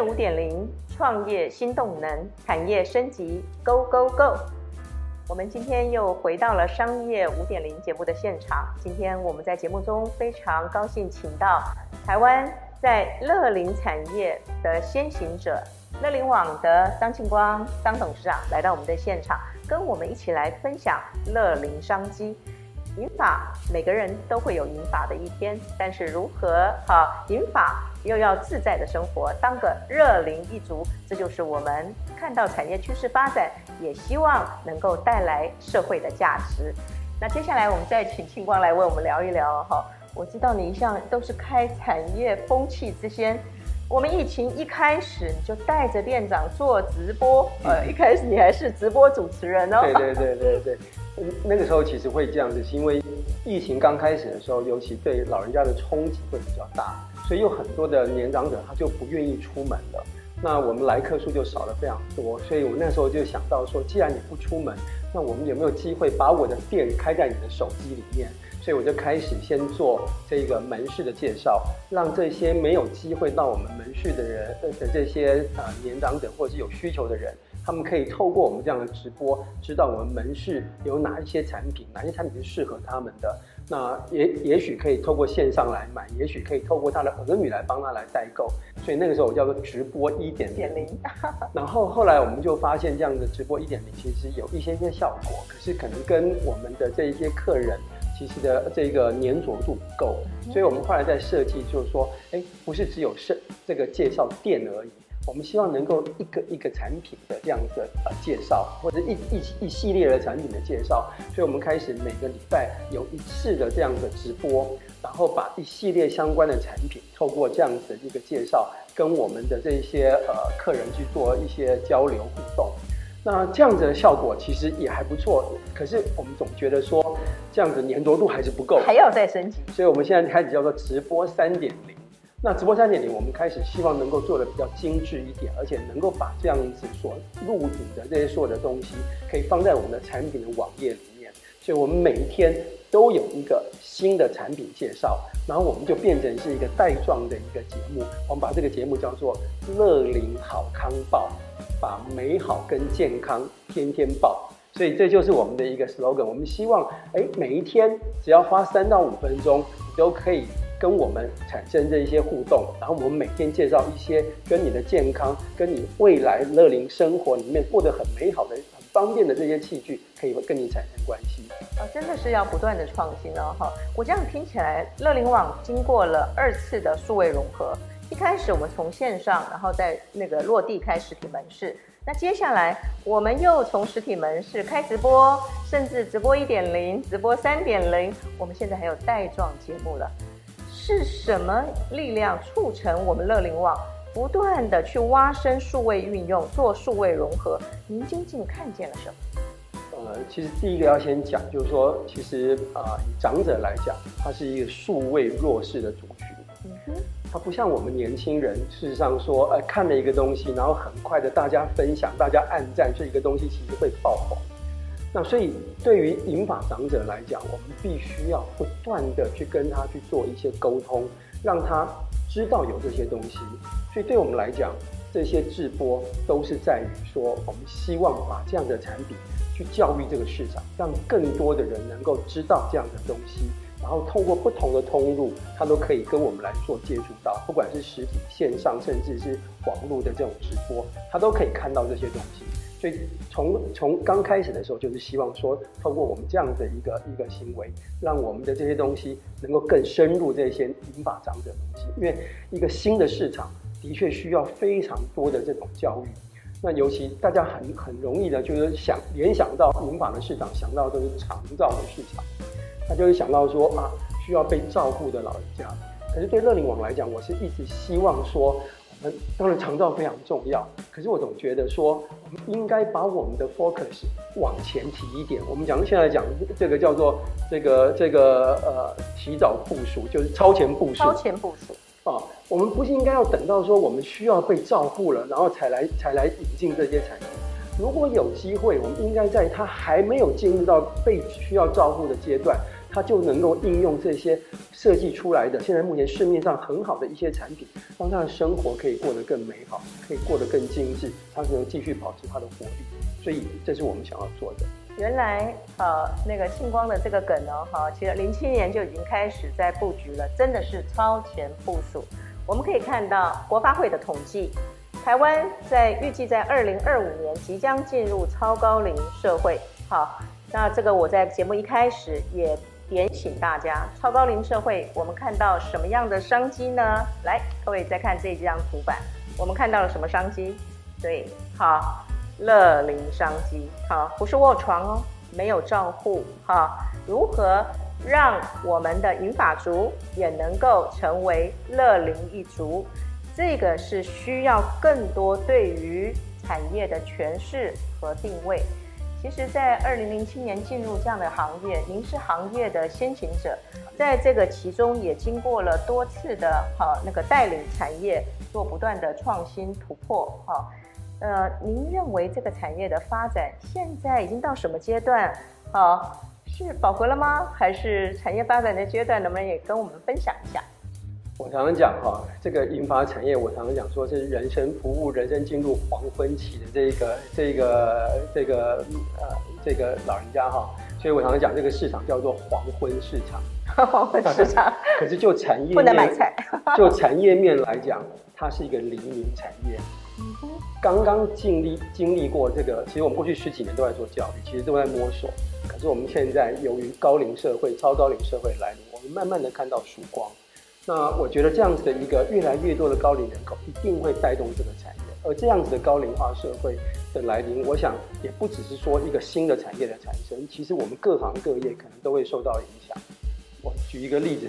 五点零，创业新动能，产业升级，Go Go Go！我们今天又回到了商业五点零节目的现场。今天我们在节目中非常高兴，请到台湾在乐龄产业的先行者乐龄网的张庆光张董事长来到我们的现场，跟我们一起来分享乐龄商机。银发，每个人都会有银发的一天，但是如何好银发又要自在的生活，当个乐龄一族，这就是我们看到产业趋势发展，也希望能够带来社会的价值。那接下来我们再请庆光来为我们聊一聊哈。我知道你一向都是开产业风气之先，我们疫情一开始你就带着店长做直播，呃，一开始你还是直播主持人哦。对对对对对。那个时候其实会这样子，是因为疫情刚开始的时候，尤其对老人家的冲击会比较大，所以有很多的年长者他就不愿意出门了，那我们来客数就少了非常多，所以我那时候就想到说，既然你不出门，那我们有没有机会把我的店开在你的手机里面？所以我就开始先做这个门市的介绍，让这些没有机会到我们门市的人的这些呃年长者或者是有需求的人。他们可以透过我们这样的直播，知道我们门市有哪一些产品，哪些产品是适合他们的。那也也许可以透过线上来买，也许可以透过他的儿女来帮他来代购。所以那个时候我叫做直播一点零。然后后来我们就发现，这样的直播一点零其实有一些些效果，可是可能跟我们的这一些客人其实的这个粘着度不够。所以我们后来在设计，就是说，哎，不是只有是这个介绍店而已。我们希望能够一个一个产品的这样子呃介绍，或者一一一系列的产品的介绍，所以我们开始每个礼拜有一次的这样的直播，然后把一系列相关的产品透过这样子的一个介绍，跟我们的这些呃客人去做一些交流互动。那这样子的效果其实也还不错，可是我们总觉得说这样子粘着度还是不够，还要再升级。所以我们现在开始叫做直播三点零。那直播三点零，我们开始希望能够做的比较精致一点，而且能够把这样子所录影的这些所有的东西，可以放在我们的产品的网页里面。所以，我们每一天都有一个新的产品介绍，然后我们就变成是一个带状的一个节目。我们把这个节目叫做“乐龄好康报”，把美好跟健康天天报。所以，这就是我们的一个 slogan。我们希望，哎，每一天只要花三到五分钟，你都可以。跟我们产生这一些互动，然后我们每天介绍一些跟你的健康、跟你未来乐龄生活里面过得很美好的、很方便的这些器具，可以跟你产生关系。啊，真的是要不断的创新哦！哈，我这样听起来，乐龄网经过了二次的数位融合。一开始我们从线上，然后在那个落地开实体门市。那接下来我们又从实体门市开直播，甚至直播一点零、直播三点零，我们现在还有带状节目了。是什么力量促成我们乐龄网不断的去挖深数位运用，做数位融合？您究竟看见了什么？呃，其实第一个要先讲，就是说，其实啊、呃，以长者来讲，他是一个数位弱势的族群。嗯哼，他不像我们年轻人，事实上说，呃，看了一个东西，然后很快的大家分享，大家暗赞，这一个东西其实会爆红。那所以，对于银发长者来讲，我们必须要不断的去跟他去做一些沟通，让他知道有这些东西。所以，对我们来讲，这些直播都是在于说，我们希望把这样的产品去教育这个市场，让更多的人能够知道这样的东西，然后透过不同的通路，他都可以跟我们来做接触到，不管是实体、线上，甚至是网络的这种直播，他都可以看到这些东西。所以从从刚开始的时候，就是希望说，透过我们这样的一个一个行为，让我们的这些东西能够更深入这些银发长者的东西。因为一个新的市场的确需要非常多的这种教育。那尤其大家很很容易的，就是想联想到银发的市场，想到都是长照的市场，他就会想到说啊，需要被照顾的老人家。可是对乐龄网来讲，我是一直希望说。嗯，当然长照非常重要，可是我总觉得说，我们应该把我们的 focus 往前提一点。我们讲现在讲这个叫做这个这个呃提早部署，就是超前部署。超前部署啊，我们不是应该要等到说我们需要被照顾了，然后才来才来引进这些产品。如果有机会，我们应该在他还没有进入到被需要照顾的阶段，它就能够应用这些设计出来的现在目前市面上很好的一些产品，让他的生活可以过得更美好，可以过得更精致，他能继续保持他的活力。所以这是我们想要做的。原来，呃，那个庆光的这个梗呢，哈，其实零七年就已经开始在布局了，真的是超前部署。我们可以看到国发会的统计，台湾在预计在二零二五年即将进入超高龄社会。好，那这个我在节目一开始也点醒大家，超高龄社会，我们看到什么样的商机呢？来，各位再看这张图板，我们看到了什么商机？对，好。乐龄商机，好，不是卧床哦，没有照护，哈，如何让我们的银发族也能够成为乐龄一族？这个是需要更多对于产业的诠释和定位。其实，在二零零七年进入这样的行业，您是行业的先行者，在这个其中也经过了多次的哈那个带领产业做不断的创新突破，哈。呃，您认为这个产业的发展现在已经到什么阶段？啊，是饱和了吗？还是产业发展的阶段？能不能也跟我们分享一下？我常常讲哈，这个银发产业，我常常讲说是人生服务，人生进入黄昏期的这一个这个这个呃这个老人家哈，所以我常常讲这个市场叫做黄昏市场。黄昏市场。可是就产业不能买菜。就产业面来讲，它是一个黎明产业。刚刚经历经历过这个，其实我们过去十几年都在做教育，其实都在摸索。可是我们现在由于高龄社会、超高龄社会来临，我们慢慢的看到曙光。那我觉得这样子的一个越来越多的高龄人口，一定会带动这个产业。而这样子的高龄化社会的来临，我想也不只是说一个新的产业的产生，其实我们各行各业可能都会受到影响。我举一个例子，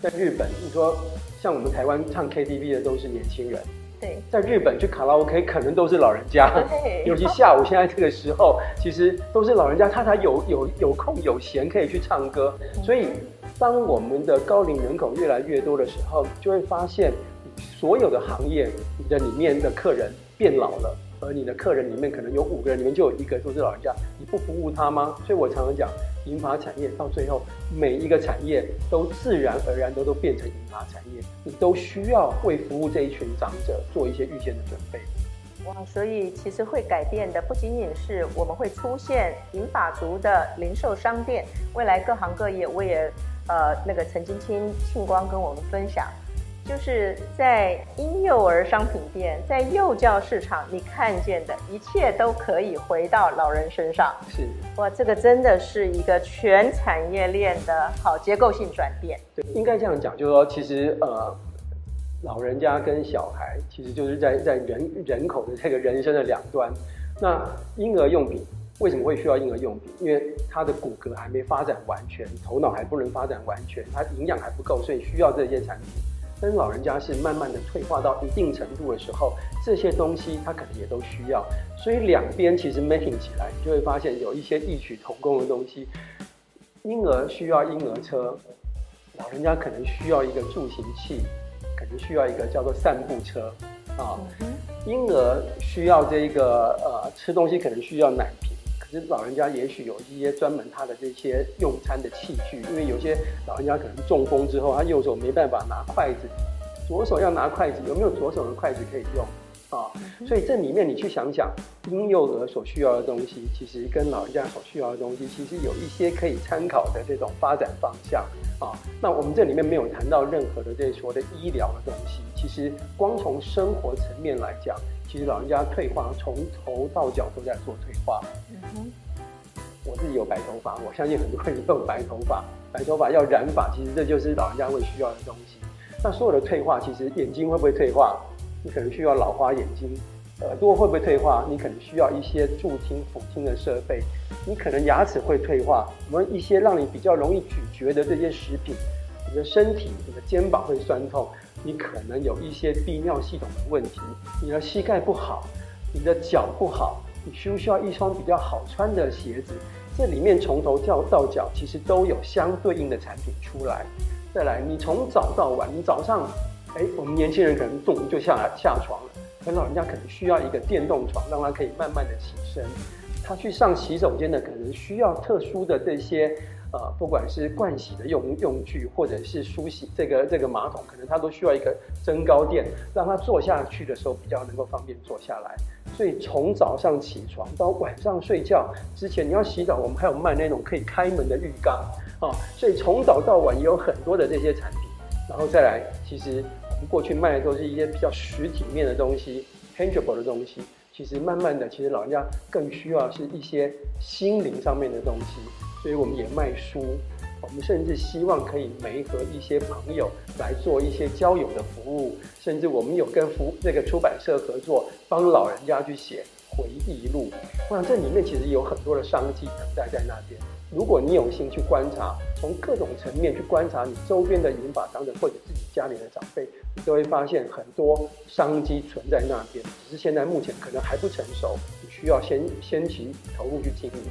在日本，你说像我们台湾唱 KTV 的都是年轻人。对，在日本去卡拉 OK 可能都是老人家，尤其下午现在这个时候，其实都是老人家，他才有有有空有闲可以去唱歌。所以，当我们的高龄人口越来越多的时候，就会发现所有的行业，你的里面的客人变老了，而你的客人里面可能有五个人里面就有一个都是老人家，你不服务他吗？所以我常常讲。银发产业到最后，每一个产业都自然而然都都变成银发产业，你都需要为服务这一群长者做一些预先的准备。哇，所以其实会改变的不仅仅是我们会出现银发族的零售商店，未来各行各业，我也呃那个曾经听庆光跟我们分享。就是在婴幼儿商品店，在幼教市场，你看见的一切都可以回到老人身上。是哇，这个真的是一个全产业链的好结构性转变。对，应该这样讲，就是说，其实呃，老人家跟小孩，其实就是在在人人口的这个人生的两端。那婴儿用品为什么会需要婴儿用品？因为他的骨骼还没发展完全，头脑还不能发展完全，他营养还不够，所以需要这些产品。跟老人家是慢慢的退化到一定程度的时候，这些东西他可能也都需要，所以两边其实 making 起来，你就会发现有一些异曲同工的东西。婴儿需要婴儿车，老人家可能需要一个助行器，可能需要一个叫做散步车啊。婴儿需要这个呃吃东西，可能需要奶瓶。其实老人家也许有一些专门他的这些用餐的器具，因为有些老人家可能中风之后，他右手没办法拿筷子，左手要拿筷子，有没有左手的筷子可以用啊？所以这里面你去想想，婴幼儿所需要的东西，其实跟老人家所需要的东西，其实有一些可以参考的这种发展方向啊。那我们这里面没有谈到任何的这所谓的医疗的东西，其实光从生活层面来讲。其实老人家退化，从头到脚都在做退化。嗯哼，我自己有白头发，我相信很多人都有白头发。白头发要染发，其实这就是老人家会需要的东西。那所有的退化，其实眼睛会不会退化？你可能需要老花眼睛。耳朵会不会退化？你可能需要一些助听、辅听的设备。你可能牙齿会退化，我们一些让你比较容易咀嚼的这些食品。你的身体，你的肩膀会酸痛。你可能有一些泌尿系统的问题，你的膝盖不好，你的脚不好，你需不需要一双比较好穿的鞋子？这里面从头到到脚，其实都有相对应的产品出来。再来，你从早到晚，你早上，哎，我们年轻人可能动就下来下床了，而老人家可能需要一个电动床，让他可以慢慢的起身。他去上洗手间的可能需要特殊的这些呃，不管是盥洗的用用具，或者是梳洗这个这个马桶，可能他都需要一个增高垫，让他坐下去的时候比较能够方便坐下来。所以从早上起床到晚上睡觉之前，你要洗澡，我们还有卖那种可以开门的浴缸啊。所以从早到晚也有很多的这些产品，然后再来，其实我们过去卖的都是一些比较实体面的东西，tangible 的东西。其实慢慢的，其实老人家更需要是一些心灵上面的东西，所以我们也卖书。我们甚至希望可以媒合一些朋友来做一些交友的服务，甚至我们有跟服那个出版社合作，帮老人家去写回忆录。我想这里面其实有很多的商机等待在那边。如果你有心去观察，从各种层面去观察你周边的银发长者或者自己家里的长辈。你就会发现很多商机存在那边，只是现在目前可能还不成熟，你需要先先行投入去经营。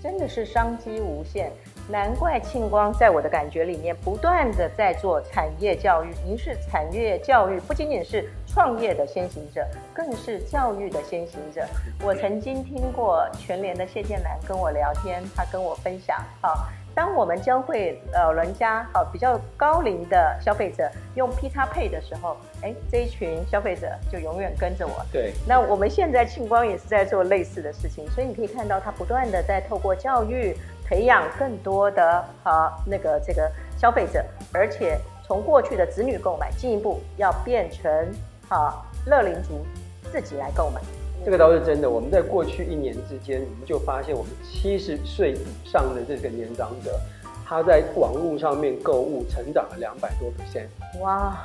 真的是商机无限，难怪庆光在我的感觉里面不断的在做产业教育。您是产业教育，不仅仅是创业的先行者，更是教育的先行者。我曾经听过全联的谢建南跟我聊天，他跟我分享，好。当我们教会老人家好比较高龄的消费者用 P 叉 Pay 的时候，哎，这一群消费者就永远跟着我。对。那我们现在庆光也是在做类似的事情，所以你可以看到他不断的在透过教育培养更多的好那个这个消费者，而且从过去的子女购买进一步要变成好乐龄族自己来购买。这个倒是真的。我们在过去一年之间，我们就发现，我们七十岁以上的这个年长者，他在网络上面购物成长了两百多 percent。哇！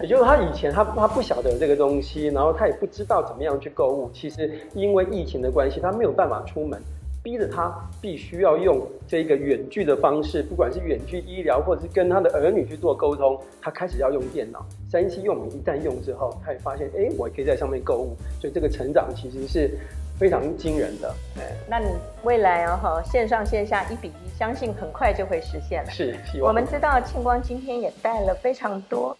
也就是他以前他他不晓得有这个东西，然后他也不知道怎么样去购物。其实因为疫情的关系，他没有办法出门。逼着他必须要用这个远距的方式，不管是远距医疗，或者是跟他的儿女去做沟通，他开始要用电脑。三 C 用品一旦用之后，他也发现，哎，我也可以在上面购物，所以这个成长其实是非常惊人的。哎，那你未来啊，哈，线上线下一比一，相信很快就会实现了。是，希望。我们知道庆光今天也带了非常多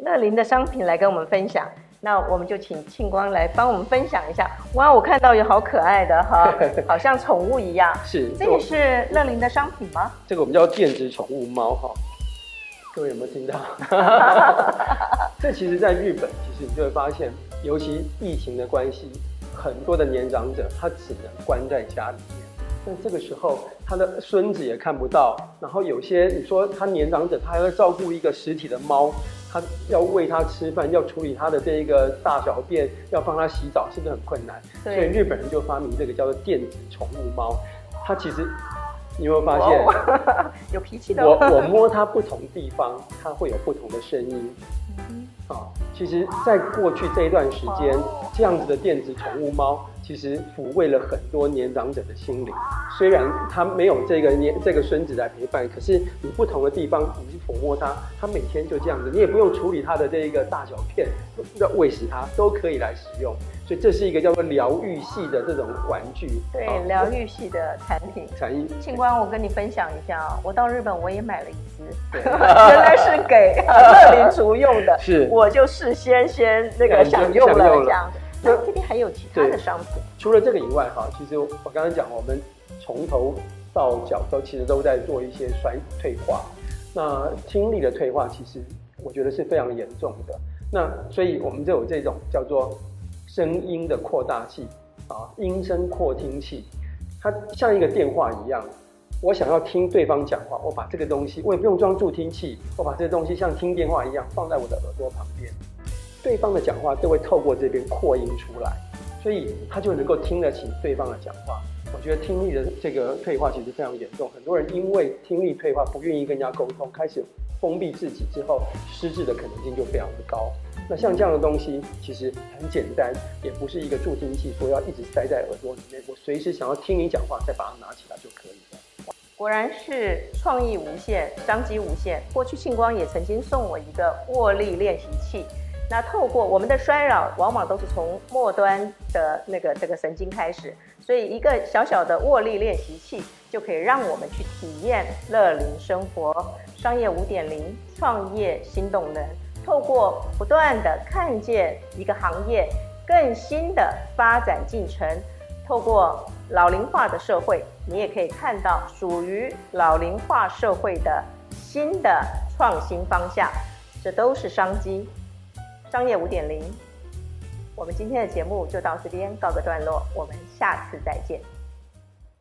乐林的商品来跟我们分享。那我们就请庆光来帮我们分享一下。哇，我看到有好可爱的哈，好像宠物一样。是，这个是乐龄的商品吗？这个我们叫电子宠物猫哈。各位有没有听到？这其实，在日本，其实你就会发现，尤其疫情的关系，很多的年长者他只能关在家里面。那这个时候，他的孙子也看不到。然后有些你说他年长者，他还要照顾一个实体的猫。他要喂他吃饭，要处理他的这一个大小便，要帮他洗澡，是不是很困难？对。所以日本人就发明这个叫做电子宠物猫。它其实，你有没有发现？哦、有脾气的。我我摸它不同地方，它会有不同的声音。嗯。啊，其实，在过去这一段时间，哦、这样子的电子宠物猫。其实抚慰了很多年长者的心灵，虽然他没有这个年这个孙子来陪伴，可是你不同的地方，你去抚摸他，他每天就这样子，你也不用处理他的这一个大小片，要喂食他都可以来使用，所以这是一个叫做疗愈系的这种玩具。对，疗愈系的产品。产品。庆官，我跟你分享一下，我到日本我也买了一只，原来是给乐龄族用的，是，我就事先先那个享用了这样。那这边还有其他的商品，除了这个以外，哈，其实我刚刚讲，我们从头到脚都其实都在做一些衰退化。那听力的退化，其实我觉得是非常严重的。那所以我们就有这种叫做声音的扩大器啊，音声扩听器，它像一个电话一样。我想要听对方讲话，我把这个东西，我也不用装助听器，我把这个东西像听电话一样放在我的耳朵旁边。对方的讲话都会透过这边扩音出来，所以他就能够听得起对方的讲话。我觉得听力的这个退化其实非常严重，很多人因为听力退化，不愿意跟人家沟通，开始封闭自己之后，失智的可能性就非常的高。那像这样的东西其实很简单，也不是一个助听器，说要一直塞在耳朵里面，我随时想要听你讲话，再把它拿起来就可以了。果然是创意无限，商机无限。过去庆光也曾经送我一个握力练习器。那透过我们的衰老，往往都是从末端的那个这个神经开始，所以一个小小的握力练习器就可以让我们去体验乐龄生活。商业五点零，创业新动能，透过不断的看见一个行业更新的发展进程，透过老龄化的社会，你也可以看到属于老龄化社会的新的创新方向，这都是商机。商业五点零，我们今天的节目就到这边告个段落，我们下次再见。